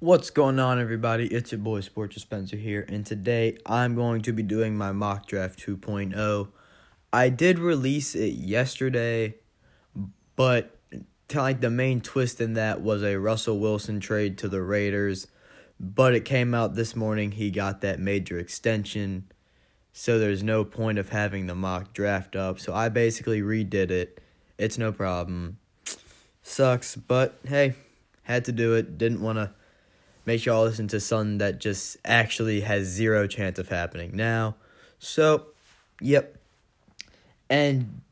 What's going on, everybody? It's your boy Sports Spencer here, and today I'm going to be doing my mock draft 2.0. I did release it yesterday, but like the main twist in that was a Russell Wilson trade to the Raiders, but it came out this morning he got that major extension, so there's no point of having the mock draft up. So I basically redid it. It's no problem. Sucks, but hey, had to do it. Didn't want to make y'all listen to something that just actually has zero chance of happening now. So, yep. And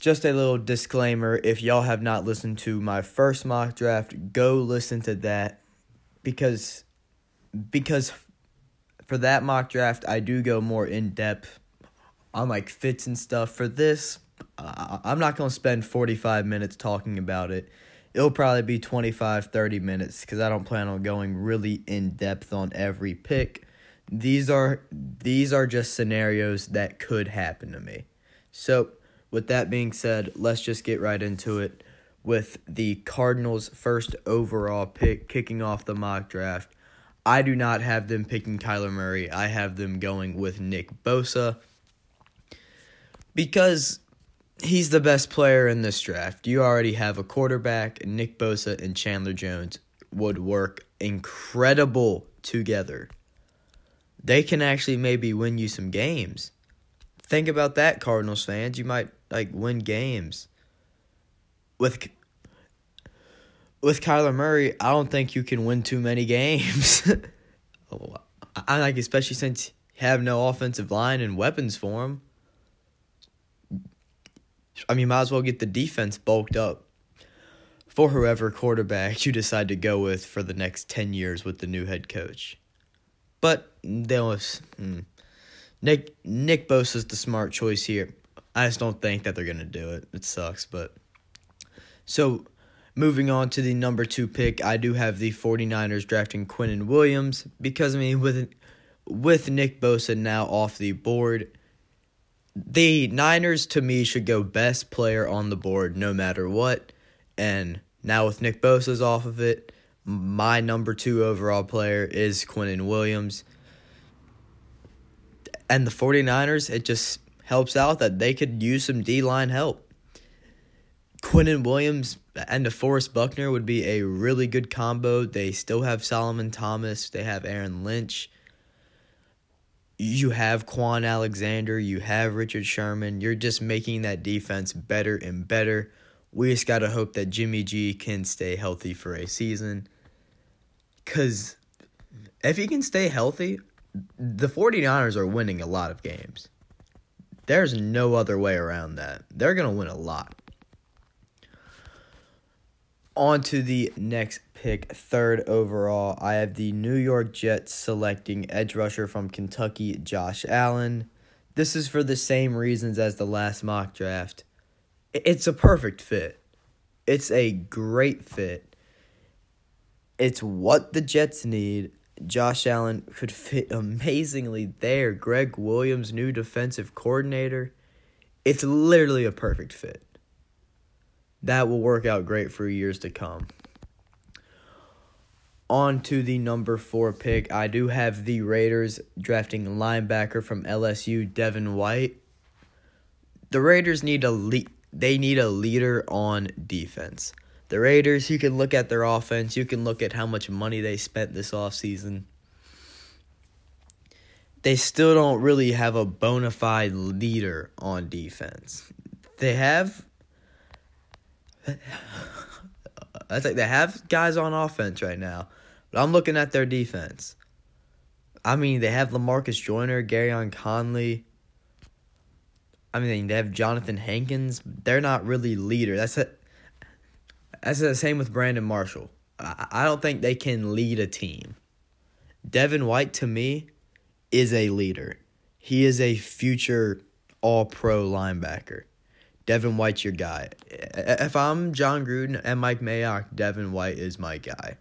just a little disclaimer if y'all have not listened to my first mock draft, go listen to that because because for that mock draft, I do go more in depth on like fits and stuff. For this, I'm not going to spend 45 minutes talking about it. It'll probably be 25 30 minutes cuz I don't plan on going really in depth on every pick. These are these are just scenarios that could happen to me. So, with that being said, let's just get right into it with the Cardinals' first overall pick kicking off the mock draft. I do not have them picking Kyler Murray. I have them going with Nick Bosa because he's the best player in this draft. You already have a quarterback, Nick Bosa and Chandler Jones would work incredible together. They can actually maybe win you some games. Think about that, Cardinals fans. You might like win games. With with Kyler Murray, I don't think you can win too many games. Oh, I like especially since you have no offensive line and weapons for him. I mean, might as well get the defense bulked up for whoever quarterback you decide to go with for the next 10 years with the new head coach. But there was hmm. Nick Nick Bosa's the smart choice here. I just don't think that they're going to do it. It sucks, but so moving on to the number 2 pick, I do have the 49ers drafting Quinnen Williams because I mean with with Nick Bosa now off the board, the Niners to me should go best player on the board no matter what. And now with Nick Bosa's off of it, my number two overall player is Quinnen Williams. And the 49ers, it just helps out that they could use some D line help. Quinnen Williams and DeForest Buckner would be a really good combo. They still have Solomon Thomas, they have Aaron Lynch you have Kwon Alexander, you have Richard Sherman. You're just making that defense better and better. We just got to hope that Jimmy G can stay healthy for a season. Because if he can stay healthy, the 49ers are winning a lot of games. There's no other way around that. They're going to win a lot. On to the next pick, third overall. I have the New York Jets selecting edge rusher from Kentucky, Josh Allen. This is for the same reasons as the last mock draft. It's a perfect fit. It's a great fit. It's what the Jets need. Josh Allen could fit amazingly there. Greg Williams, new defensive coordinator. It's literally a perfect fit that will work out great for years to come. On to the number four pick. I do have the Raiders drafting linebacker from LSU, Devin White. The Raiders need a le- they need a leader on defense. The Raiders, you can look at their offense, you can look at how much money they spent this offseason. They still don't really have a bona fide leader on defense. They have I think they have guys on offense right now, but I'm looking at their defense. I mean, they have Lamarcus Joyner, Gareon Conley. I mean, they have Jonathan Hankins. They're not really leader. That's it. That's the same with Brandon Marshall. I, I don't think they can lead a team. Devin White to me is a leader. He is a future all pro linebacker. Devin White's your guy. If I'm Jon Gruden and Mike Mayock, Devin White is my guy.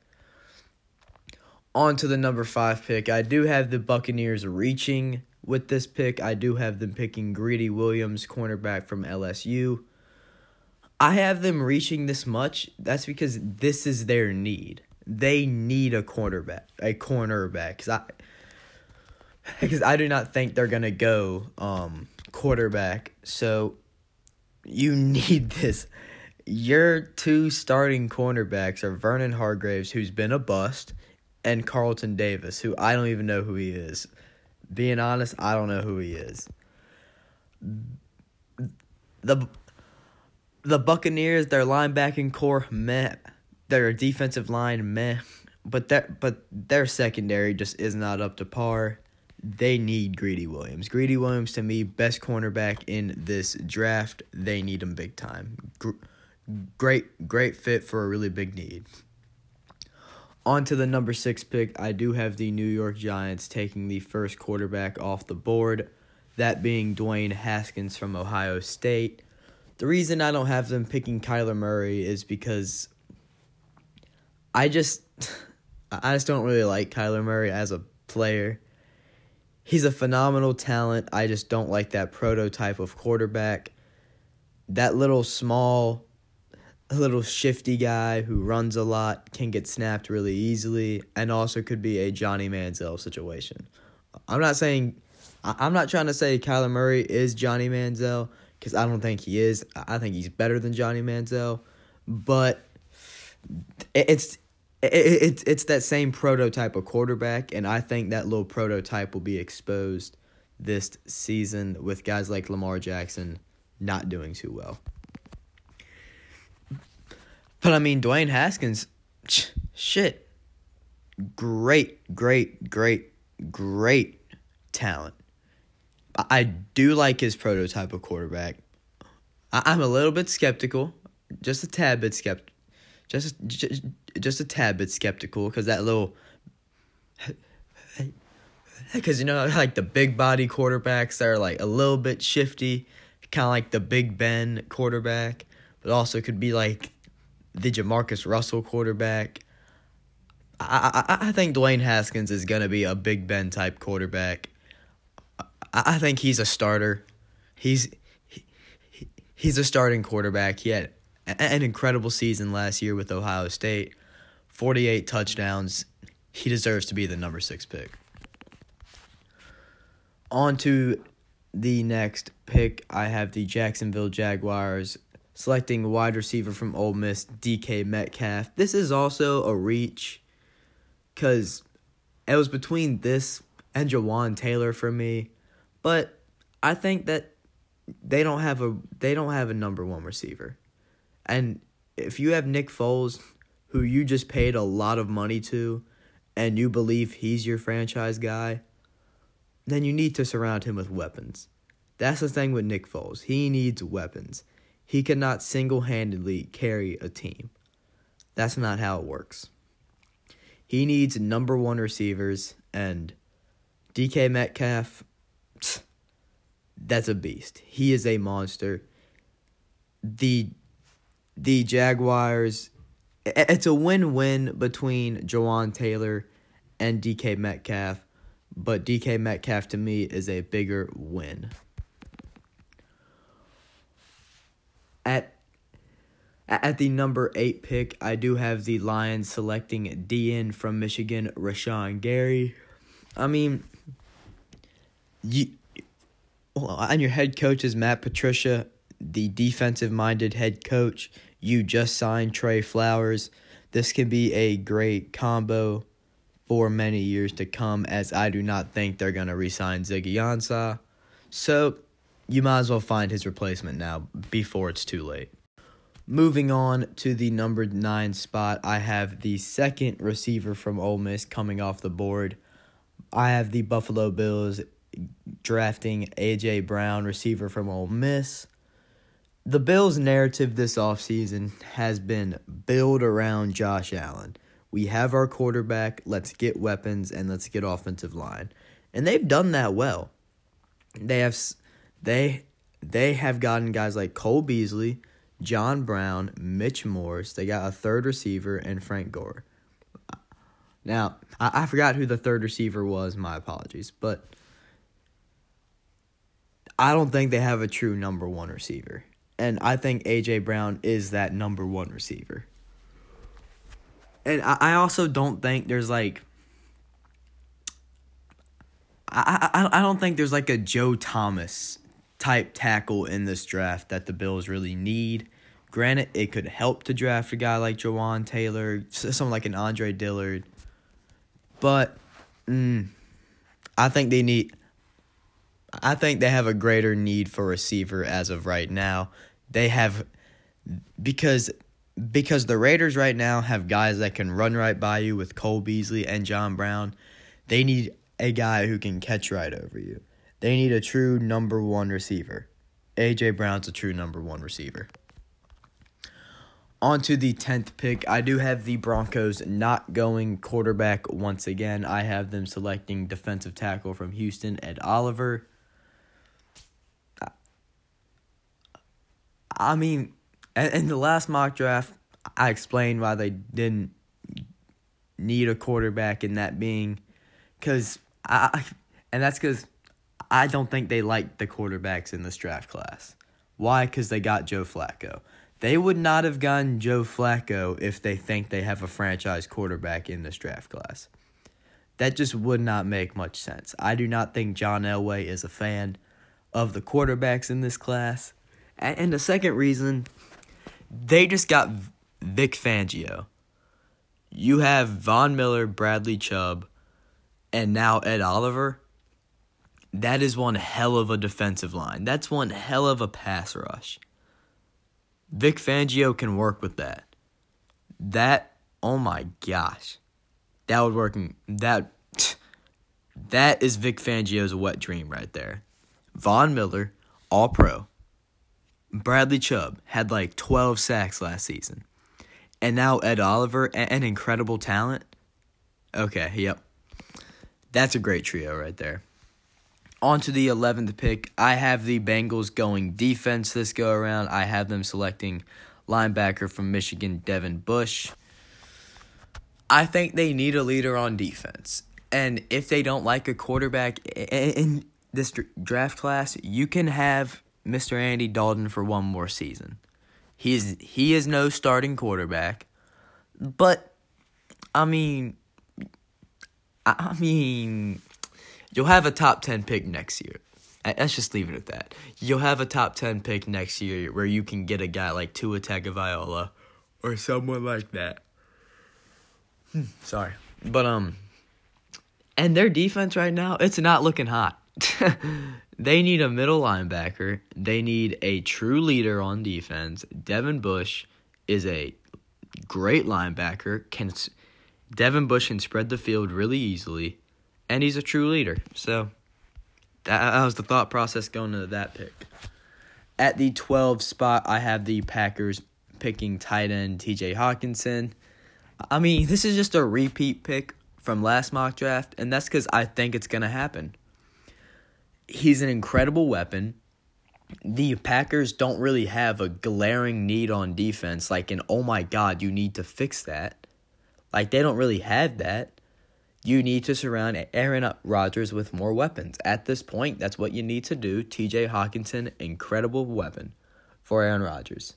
On to the number five pick. I do have the Buccaneers reaching with this pick. I do have them picking Greedy Williams, cornerback from LSU. I have them reaching this much. That's because this is their need. they need a cornerback, a cornerback, because I, because I do not think they're gonna go um quarterback. So you need this. Your two starting cornerbacks are Vernon Hargreaves, who's been a bust, and Carlton Davis, who I don't even know who he is. Being honest, I don't know who he is. The the Buccaneers, their linebacking core, meh. Their defensive line, meh. But that but their secondary just is not up to par. They need Greedy Williams. Greedy Williams to me, best cornerback in this draft. They need him big time. Great, great fit for a really big need. On to the number six pick. I do have the New York Giants taking the first quarterback off the board, that being Dwayne Haskins from Ohio State. The reason I don't have them picking Kyler Murray is because I just I just don't really like Kyler Murray as a player. He's a phenomenal talent. I just don't like that prototype of quarterback. That little small little shifty guy who runs a lot, can get snapped really easily, and also could be a Johnny Manziel situation. I'm not saying, I'm not trying to say Kyler Murray is Johnny Manziel because I don't think he is. I think he's better than Johnny Manziel, but it's it's it's that same prototype of quarterback, and I think that little prototype will be exposed this season with guys like Lamar Jackson not doing too well. But I mean, Dwayne Haskins, shit, great, great, great, great talent. I do like his prototype of quarterback. I'm a little bit skeptical, just a tad bit skeptical, just just, just a tad bit skeptical because that little, because you know like the big body quarterbacks are like a little bit shifty, kind of like the Big Ben quarterback, but also could be like the Jamarcus Russell quarterback. I, I I think Dwayne Haskins is gonna be a Big Ben type quarterback. I, I think he's a starter. He's he, he's a starting quarterback. He had an incredible season last year with Ohio State, forty eight touchdowns. He deserves to be the number six pick. On to the next pick, I have the Jacksonville Jaguars selecting wide receiver from Ole Miss, DK Metcalf. This is also a reach because it was between this and Jawaan Taylor for me, but I think that they don't have a they don't have a number one receiver, and if you have Nick Foles, who you just paid a lot of money to, and you believe he's your franchise guy, then you need to surround him with weapons. That's the thing with Nick Foles. He needs weapons. He cannot single handedly carry a team. That's not how it works. He needs number one receivers, and DK Metcalf, that's a beast. He is a monster. The the Jaguars, it's a win win between Jawaan Taylor and DK Metcalf, but DK Metcalf to me is a bigger win. At at the number eight pick, I do have the Lions selecting DN from Michigan, Rashan Gary. I mean, you, and your head coach is Matt Patricia, the defensive minded head coach. You just signed Trey Flowers. This could be a great combo for many years to come, as I do not think they're going to re sign Ziggy Ansah. So you might as well find his replacement now before it's too late. Moving on to the number nine spot, I have the second receiver from Ole Miss coming off the board. I have the Buffalo Bills drafting AJ Brown, receiver from Ole Miss. The Bills' narrative this offseason has been build around Josh Allen. We have our quarterback, let's get weapons and let's get offensive line. And they've done that well. They have they they have gotten guys like Cole Beasley, John Brown, Mitch Morse. They got a third receiver and Frank Gore. Now, I, I forgot who the third receiver was. My apologies, but I don't think they have a true number one receiver, and I think AJ Brown is that number one receiver. and I, I also don't think there's like I, I I don't think there's like a Joe Thomas type tackle in this draft that the Bills really need. Granted, it could help to draft a guy like Jawaan Taylor, someone like an Andre Dillard, but mm, I think they need. I think they have a greater need for receiver as of right now. They have because because the Raiders right now have guys that can run right by you with Cole Beasley and John Brown. They need a guy who can catch right over you. They need a true number one receiver. AJ Brown's a true number one receiver. On to the 10th pick. I do have the Broncos not going quarterback once again. I have them selecting defensive tackle from Houston, Ed Oliver. I mean, in the last mock draft, I explained why they didn't need a quarterback, and that being because I, and that's because I don't think they like the quarterbacks in this draft class. Why? Because they got Joe Flacco. They would not have gotten Joe Flacco if they think they have a franchise quarterback in this draft class. That just would not make much sense. I do not think John Elway is a fan of the quarterbacks in this class. And the second reason, they just got Vic Fangio. You have Von Miller, Bradley Chubb, and now Ed Oliver. That is one hell of a defensive line. That's one hell of a pass rush. Vic Fangio can work with that. That oh my gosh. That would work that that is Vic Fangio's wet dream right there. Von Miller, all pro. Bradley Chubb had like 12 sacks last season. And now Ed Oliver, an incredible talent. Okay, yep. That's a great trio right there. On to the 11th pick. I have the Bengals going defense this go around. I have them selecting linebacker from Michigan, Devin Bush. I think they need a leader on defense. And if they don't like a quarterback in this draft class, you can have Mr. Andy Dalton for one more season. He is he is no starting quarterback, but I mean, I mean, you'll have a top ten pick next year. Let's just leave it at that. You'll have a top ten pick next year where you can get a guy like Tua Tagovailoa or someone like that. Hmm, sorry, but um, and their defense right now, it's not looking hot. They need a middle linebacker. They need a true leader on defense. Devin Bush is a great linebacker. Can Devin Bush can spread the field really easily, and he's a true leader. So that, was the thought process going into that pick. At the 12 spot, I have the Packers picking tight end TJ Hockenson. I mean, this is just a repeat pick from last mock draft, and that's because I think it's going to happen he's an incredible weapon. The Packers don't really have a glaring need on defense, like an oh my god, you need to fix that. Like they don't really have that. You need to surround Aaron Rodgers with more weapons. At this point, that's what you need to do. TJ Hockenson, incredible weapon for Aaron Rodgers.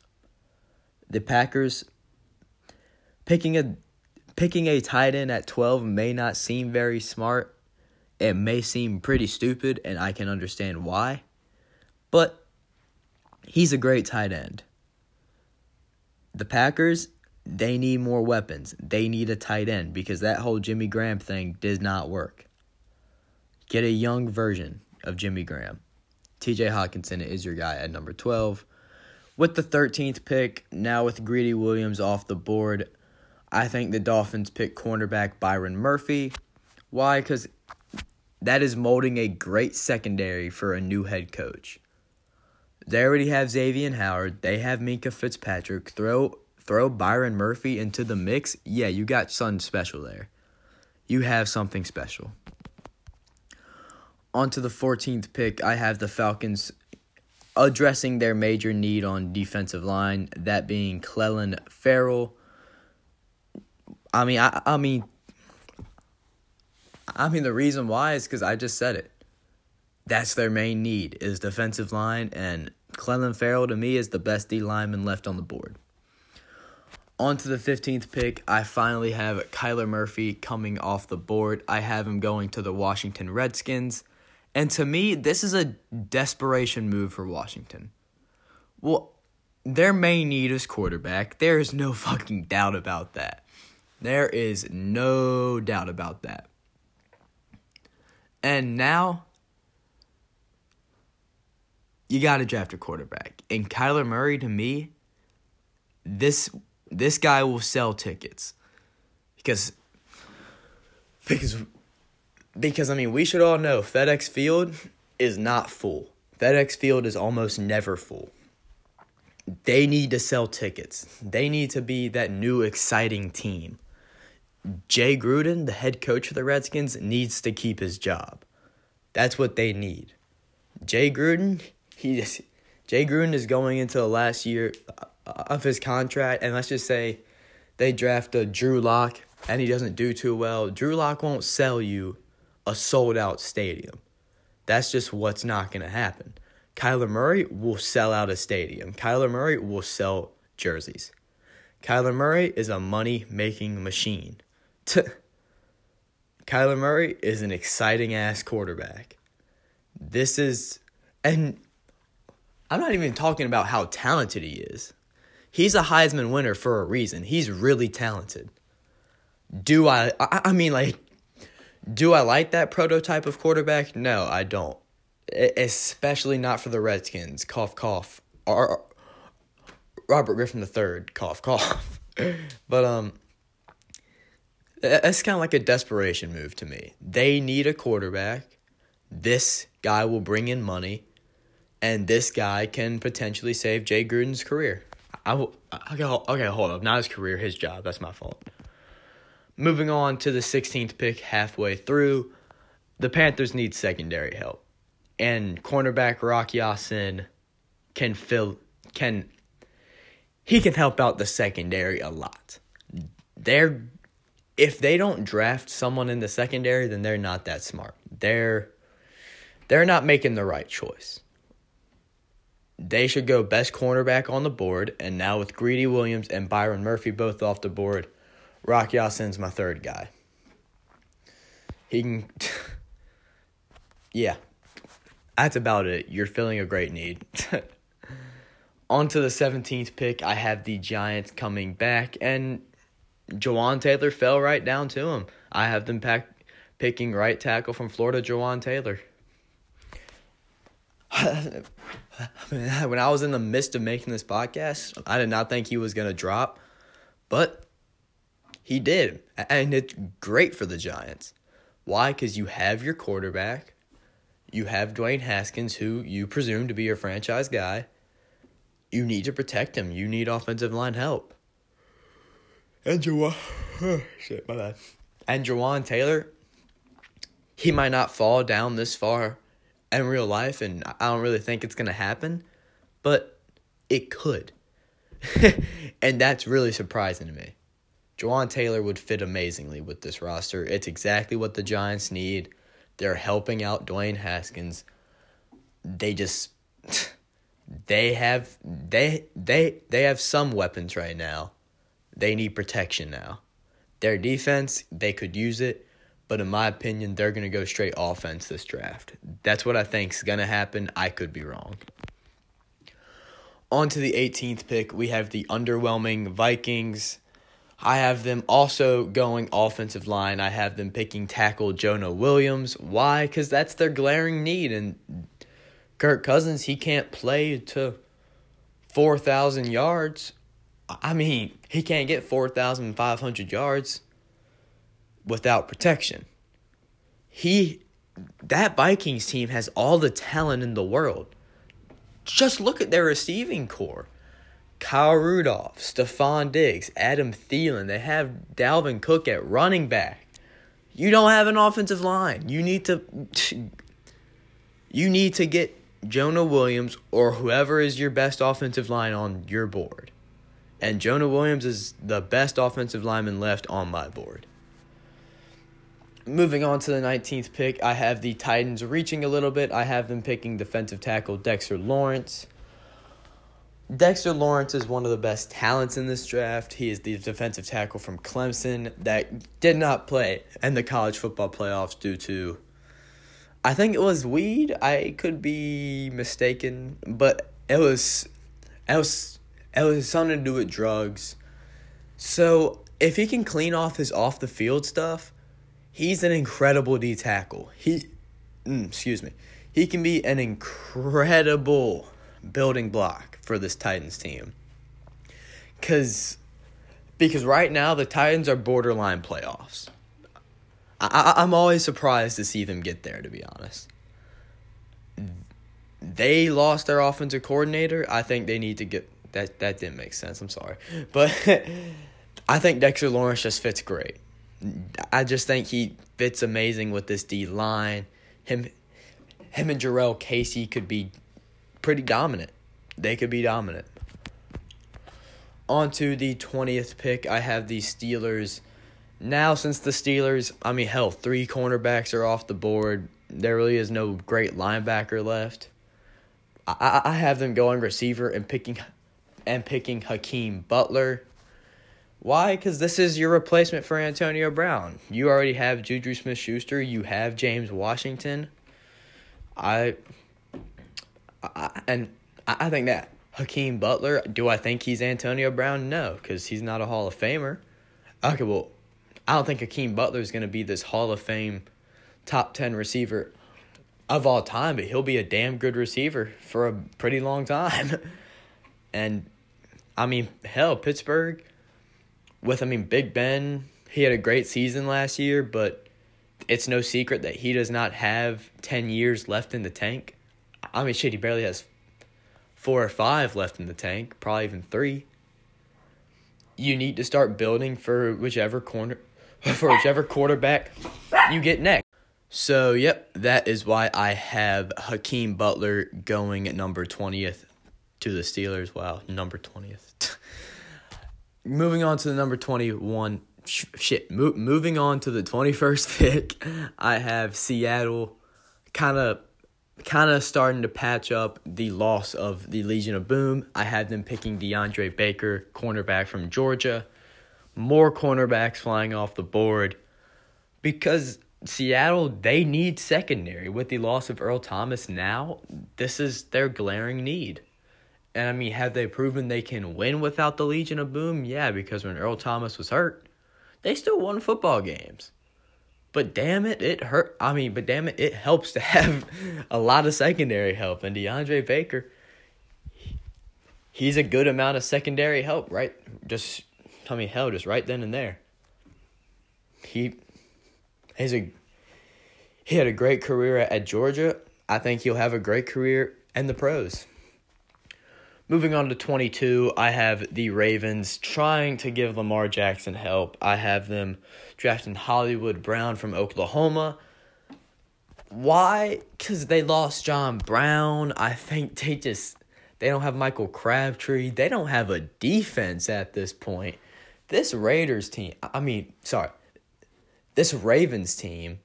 The Packers picking a picking a tight end at 12 may not seem very smart it may seem pretty stupid, and I can understand why, but he's a great tight end. The Packers, they need more weapons. They need a tight end because that whole Jimmy Graham thing did not work. Get a young version of Jimmy Graham. TJ Hockenson is your guy at number 12. With the 13th pick, now with Greedy Williams off the board, I think the Dolphins pick cornerback Byron Murphy. Why? Because that is molding a great secondary for a new head coach. They already have Xavier Howard. They have Minkah Fitzpatrick. Throw throw Byron Murphy into the mix. Yeah, you got something special there. You have something special. On to the 14th pick, I have the Falcons addressing their major need on defensive line, that being Clelin Ferrell. I mean, I, I mean, I mean, the reason why is because I just said it. That's their main need is defensive line, and Clelin Ferrell to me is the best D lineman left on the board. On to the 15th pick. I finally have Kyler Murphy coming off the board. I have him going to the Washington Redskins. And to me, this is a desperation move for Washington. Well, their main need is quarterback. There is no fucking doubt about that. There is no doubt about that. And now you got to draft a quarterback. And Kyler Murray to me this this guy will sell tickets. Because because because I mean, we should all know FedEx Field is not full. FedEx Field is almost never full. They need to sell tickets. They need to be that new exciting team. Jay Gruden, the head coach of the Redskins, needs to keep his job. That's what they need. Jay Gruden, he is, Jay Gruden is going into the last year uh, of his contract, and let's just say they draft a Drew Lock and he doesn't do too well. Drew Lock won't sell you a sold out stadium. That's just what's not going to happen. Kyler Murray will sell out a stadium. Kyler Murray will sell jerseys. Kyler Murray is a money making machine. Kyler Murray is an exciting ass quarterback. This is, and I'm not even talking about how talented he is. He's a Heisman winner for a reason. He's really talented. Do I, I, I mean, like, do I like that prototype of quarterback? No, I don't. Especially not for the Redskins. Cough, cough. Or Robert Griffin III. Cough, cough. but um, that's kind of like a desperation move to me. They need a quarterback. This guy will bring in money, and this guy can potentially save Jay Gruden's career. I will. Okay, okay, hold up. Not his career, his job. That's my fault. Moving on to the 16th pick, halfway through, the Panthers need secondary help, and cornerback Rock Ya-Sin can fill can he can help out the secondary a lot. They're if they don't draft someone in the secondary, then they're not that smart. They're they're not making the right choice. They should go best cornerback on the board, and now with Greedy Williams and Byron Murphy both off the board, Rock Ya-Sin's my third guy. He can. yeah. That's about it. You're filling a great need. On to the 17th pick, I have the Giants coming back, and Jawaan Taylor fell right down to him. I have them pack, picking right tackle from Florida, Jawaan Taylor. when I was in the midst of making this podcast, I did not think he was going to drop, but he did. And it's great for the Giants. Why? Because you have your quarterback, you have Dwayne Haskins, who you presume to be your franchise guy. You need to protect him. You need offensive line help. And Jawaan, oh, shit, my bad. And Jawaan Taylor, he might not fall down this far in real life, and I don't really think it's gonna happen, but it could. and that's really surprising to me. Jawaan Taylor would fit amazingly with this roster. It's exactly what the Giants need. They're helping out Dwayne Haskins. They just they have they they they have some weapons right now. They need protection now. Their defense, they could use it, but in my opinion, they're going to go straight offense this draft. That's what I think is going to happen. I could be wrong. On to the 18th pick, we have the underwhelming Vikings. I have them also going offensive line. I have them picking tackle Jonah Williams. Why? Because that's their glaring need. And Kirk Cousins, he can't play to 4,000 yards. I mean, he can't get 4,500 yards without protection. He that Vikings team has all the talent in the world. Just look at their receiving corps. Kyle Rudolph, Stefon Diggs, Adam Thielen. They have Dalvin Cook at running back. You don't have an offensive line. You need to you need to get Jonah Williams or whoever is your best offensive line on your board. And Jonah Williams is the best offensive lineman left on my board. Moving on to the 19th pick, I have the Titans reaching a little bit. I have them picking defensive tackle Dexter Lawrence. Dexter Lawrence is one of the best talents in this draft. He is the defensive tackle from Clemson that did not play in the college football playoffs due to, I think it was weed. I could be mistaken, but it was, it was, it was something to do with drugs. So if he can clean off his off the field stuff, he's an incredible D tackle. He, mm, excuse me, he can be an incredible building block for this Titans team. Cause because right now the Titans are borderline playoffs. I, I I'm always surprised to see them get there. To be honest, they lost their offensive coordinator. I think they need to get that. That didn't make sense. I'm sorry, but I think Dexter Lawrence just fits great. I just think he fits amazing with this D line. Him, him and Jurrell Casey could be pretty dominant. They could be dominant. On to the 20th pick, I have the Steelers. Now, since the Steelers, I mean, hell, three cornerbacks are off the board, there really is no great linebacker left. I, I have them going receiver and picking and picking Hakeem Butler. Why? Because this is your replacement for Antonio Brown. You already have Juju Smith Schuster. You have James Washington. I, I and I think that Hakeem Butler. Do I think he's Antonio Brown? No, because he's not a Hall of Famer. Okay, well, I don't think Hakeem Butler is going to be this Hall of Fame top 10 receiver of all time, but he'll be a damn good receiver for a pretty long time. and I mean, hell, Pittsburgh with I mean Big Ben, he had a great season last year, but it's no secret that he does not have 10 years left in the tank. I mean, shit, he barely has four or five left in the tank, probably even three. You need to start building for whichever corner, for whichever quarterback you get next. So, yep, that is why I have Hakeem Butler going at number 20th to the Steelers. Wow, number 20th. Moving on to the number 21 sh- shit mo- moving on to the 21st pick i have seattle. Kind of kind of starting to patch up the loss of the legion of boom. I had them picking deandre baker cornerback from georgia. More cornerbacks flying off the board because seattle they need secondary. With the loss of earl thomas now this is their glaring need and I mean, have they proven they can win without the Legion of Boom? Yeah, because when Earl Thomas was hurt, they still won football games. But damn it, it hurt. I mean, but damn it, it helps to have a lot of secondary help. And DeAndre Baker, he's a good amount of secondary help, right? Just, I mean, hell, just right then and there. He, he's a, he had a great career at Georgia. I think he'll have a great career in the pros. Moving on to 22, I have the Ravens trying to give Lamar Jackson help. I have them drafting Hollywood Brown from Oklahoma. Why? Because they lost John Brown. I think they just they don't have Michael Crabtree. They don't have a defense at this point. This Raiders team, I mean, sorry, this Ravens team,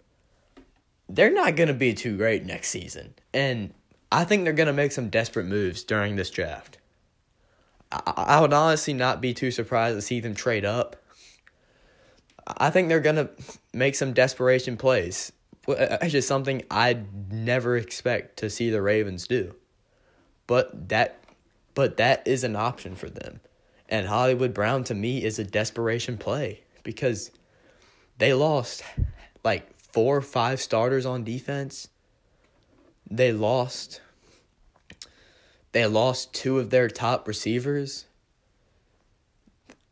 they're not going to be too great next season. And I think they're going to make some desperate moves during this draft. I, I would honestly not be too surprised to see them trade up. I think they're going to make some desperation plays. It's just something I'd never expect to see the Ravens do. But that but that is an option for them. And Hollywood Brown to me is a desperation play because they lost like four or five starters on defense. They lost they lost two of their top receivers.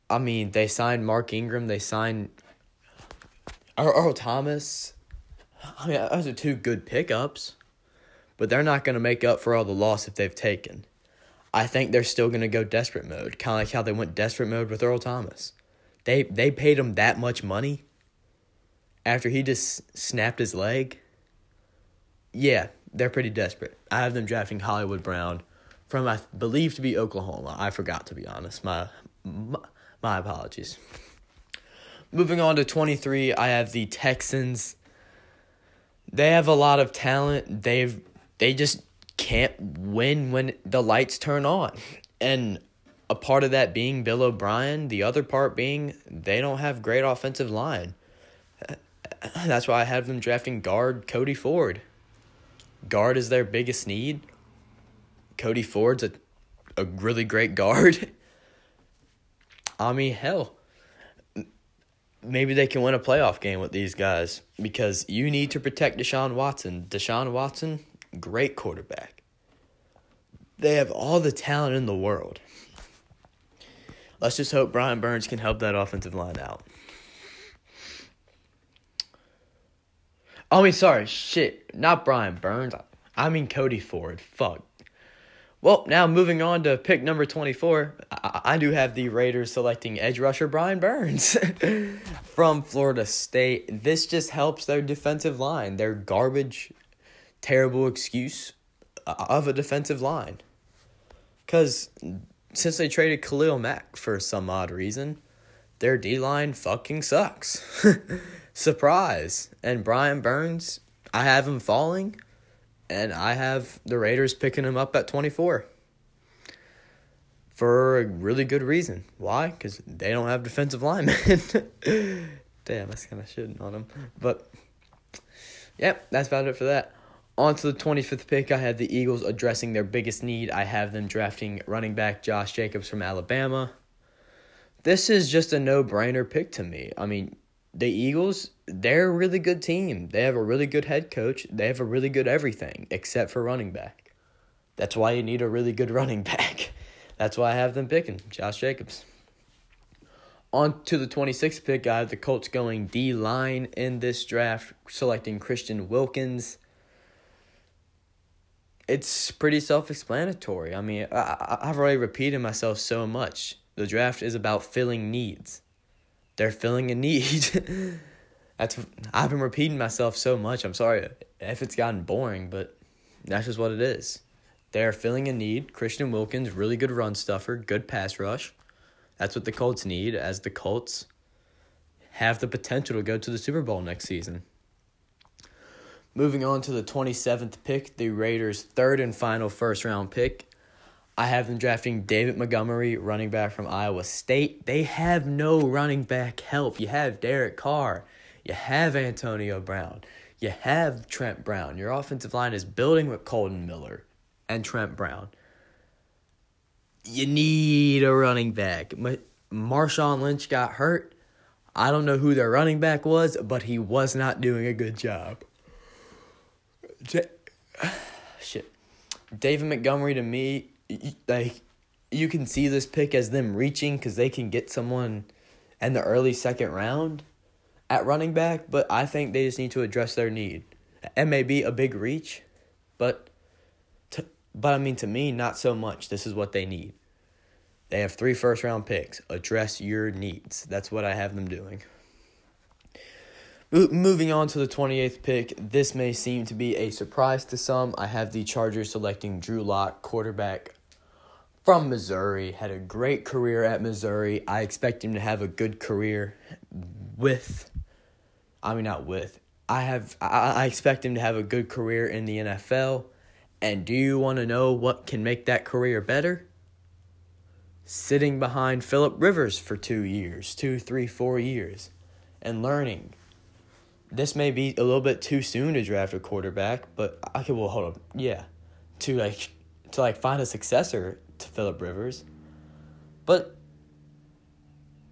I mean, they signed Mark Ingram. They signed Earl Thomas. I mean, those are two good pickups, but they're not going to make up for all the loss that they've taken. I think they're still going to go desperate mode, kind of like how they went desperate mode with Earl Thomas. They they paid him that much money after he just snapped his leg. Yeah, they're pretty desperate. I have them drafting Hollywood Brown from I believe to be Oklahoma. I forgot to be honest. My my, my apologies. Moving on to 23, I have the Texans. They have a lot of talent. They've they just can't win when the lights turn on. And a part of that being Bill O'Brien, the other part being they don't have great offensive line. That's why I have them drafting guard Cody Ford. Guard is their biggest need. Cody Ford's a, a really great guard. I mean, hell, maybe they can win a playoff game with these guys because you need to protect Deshaun Watson. Deshaun Watson, great quarterback. They have all the talent in the world. Let's just hope Brian Burns can help that offensive line out. I mean, sorry, shit, not Brian Burns. I mean Cody Ford. Fuck. Well, now moving on to pick number 24, I, I do have the Raiders selecting edge rusher Brian Burns from Florida State. This just helps their defensive line, their garbage, terrible excuse uh, of a defensive line. Because since they traded Khalil Mack for some odd reason, their D line fucking sucks. Surprise. And Brian Burns, I have him falling and I have the Raiders picking him up at 24 for a really good reason. Why? Because they don't have defensive linemen. Damn, that's kind of shitting on them. But, yep, that's about it for that. On to the 25th pick, I have the Eagles addressing their biggest need. I have them drafting running back Josh Jacobs from Alabama. This is just a no brainer pick to me. I mean, the Eagles, they're a really good team. They have a really good head coach. They have a really good everything except for running back. That's why you need a really good running back. That's why I have them picking Josh Jacobs. On to the 26th pick, I have the Colts going D line in this draft, selecting Christian Wilkins. It's pretty self explanatory. I mean, I, I've already repeated myself so much. The draft is about filling needs they're filling a need. that's I've been repeating myself so much. I'm sorry if it's gotten boring, but that's just what it is. They're filling a need. Christian Wilkins, really good run stuffer, good pass rush. That's what the Colts need as the Colts have the potential to go to the Super Bowl next season. Moving on to the 27th pick, the Raiders' third and final first round pick. I have them drafting David Montgomery, running back from Iowa State. They have no running back help. You have Derek Carr, you have Antonio Brown, you have Trent Brown. Your offensive line is building with Kolton Miller and Trent Brown. You need a running back. Marshawn Lynch got hurt. I don't know who their running back was, but he was not doing a good job. Shit. David Montgomery to me like you can see this pick as them reaching because they can get someone in the early second round at running back, but I think they just need to address their need. It may be a big reach, but to, but I mean to me, not so much. This is what they need. They have three first round picks. Address your needs. That's what I have them doing. Moving on to the 28th pick, this may seem to be a surprise to some. I have the Chargers selecting Drew Lock, quarterback from Missouri, had a great career at Missouri. I expect him to have a good career with I mean not with. I have I, expect him to have a good career in the NFL. And do you want to know what can make that career better? Sitting behind Philip Rivers for two years, two, three, four years, and learning. This may be a little bit too soon to draft a quarterback, but I could well hold up. Yeah. To like to like find a successor to Philip Rivers. But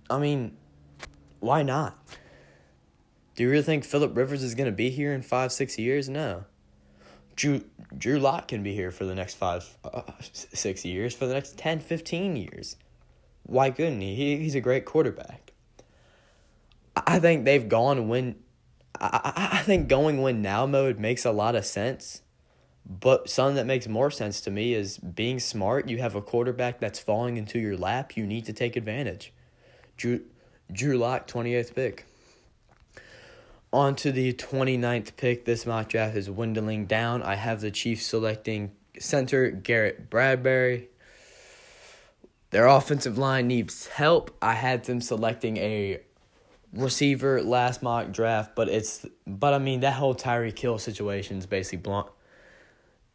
I mean, why not? Do you really think Philip Rivers is going to be here in five, six years? No. Drew Drew Lock can be here for the next five, uh, six years, for the next 10, 15 years. Why couldn't he? he he's a great quarterback. I think they've gone win. I, I think going win now mode makes a lot of sense but something that makes more sense to me is being smart. You have a quarterback that's falling into your lap. You need to take advantage. Drew, Drew Lock, 28th pick. On to the 29th pick. This mock draft is windling down. I have the Chiefs selecting center Garrett Bradbury. Their offensive line needs help. I had them selecting a receiver last mock draft, but it's but I mean that whole Tyreek Hill situation is basically blunt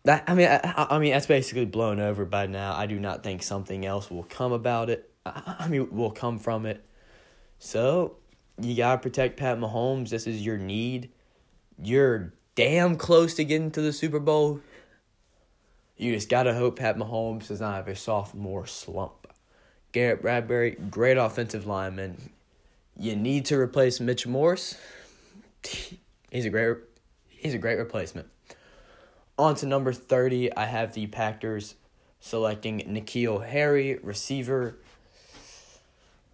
that I mean I, I mean that's basically blown over by now. I do not think something else will come about it. I, I mean will come from it. So you gotta protect Pat Mahomes. This is your need. You're damn close to getting to the Super Bowl. You just gotta hope Pat Mahomes does not have a sophomore slump. Garrett Bradbury, great offensive lineman. You need to replace Mitch Morse. He's a great he's a great replacement. On to number 30, I have the Packers selecting N'Keal Harry, receiver.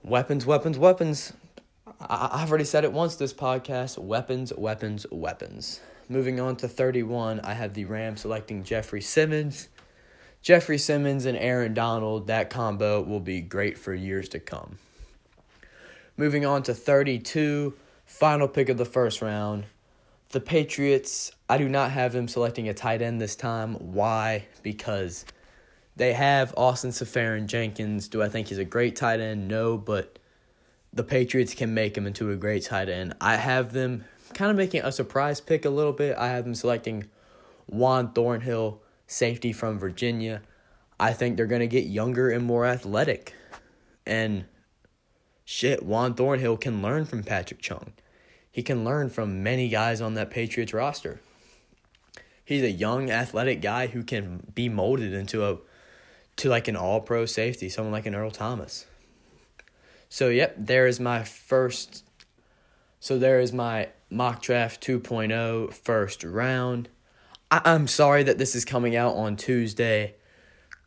Weapons, weapons, weapons. I- I've already said it once this podcast weapons, weapons, weapons. Moving on to 31, I have the Rams selecting Jeffrey Simmons. Jeffrey Simmons and Aaron Donald, that combo will be great for years to come. Moving on to 32, final pick of the first round. The Patriots, I do not have them selecting a tight end this time. Why? Because they have Austin Seferian-Jenkins. Do I think he's a great tight end? No, but the Patriots can make him into a great tight end. I have them kind of making a surprise pick a little bit. I have them selecting Juan Thornhill, safety from Virginia. I think they're going to get younger and more athletic. And shit, Juan Thornhill can learn from Patrick Chung he can learn from many guys on that Patriots roster. He's a young, athletic guy who can be molded into a to like an all pro safety, someone like an Earl Thomas. So yep, there is my first so there is my mock draft 2.0 first round. I, I'm sorry that this is coming out on Tuesday.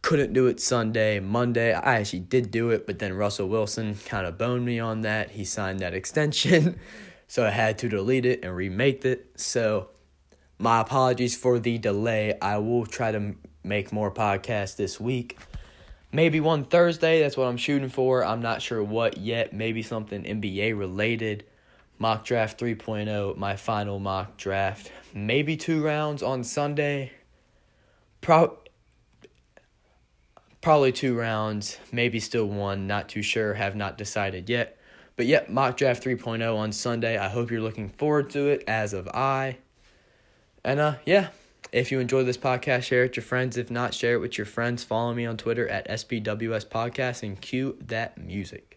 Couldn't do it Sunday, Monday. I actually did do it, but then Russell Wilson kind of boned me on that. He signed that extension. So I had to delete it and remake it. So my apologies for the delay. I will try to make more podcasts this week. Maybe one Thursday, that's what I'm shooting for. I'm not sure what yet. Maybe something NBA related. Mock draft 3.0, my final mock draft. Maybe two rounds on Sunday. Pro- probably two rounds, maybe still one, not too sure, have not decided yet. But yeah, mock draft 3.0 on Sunday. I hope you're looking forward to it, as of I. And uh, yeah, if you enjoy this podcast, share it with your friends. If not, share it with your friends. Follow me on Twitter at SBWS Podcast and cue that music.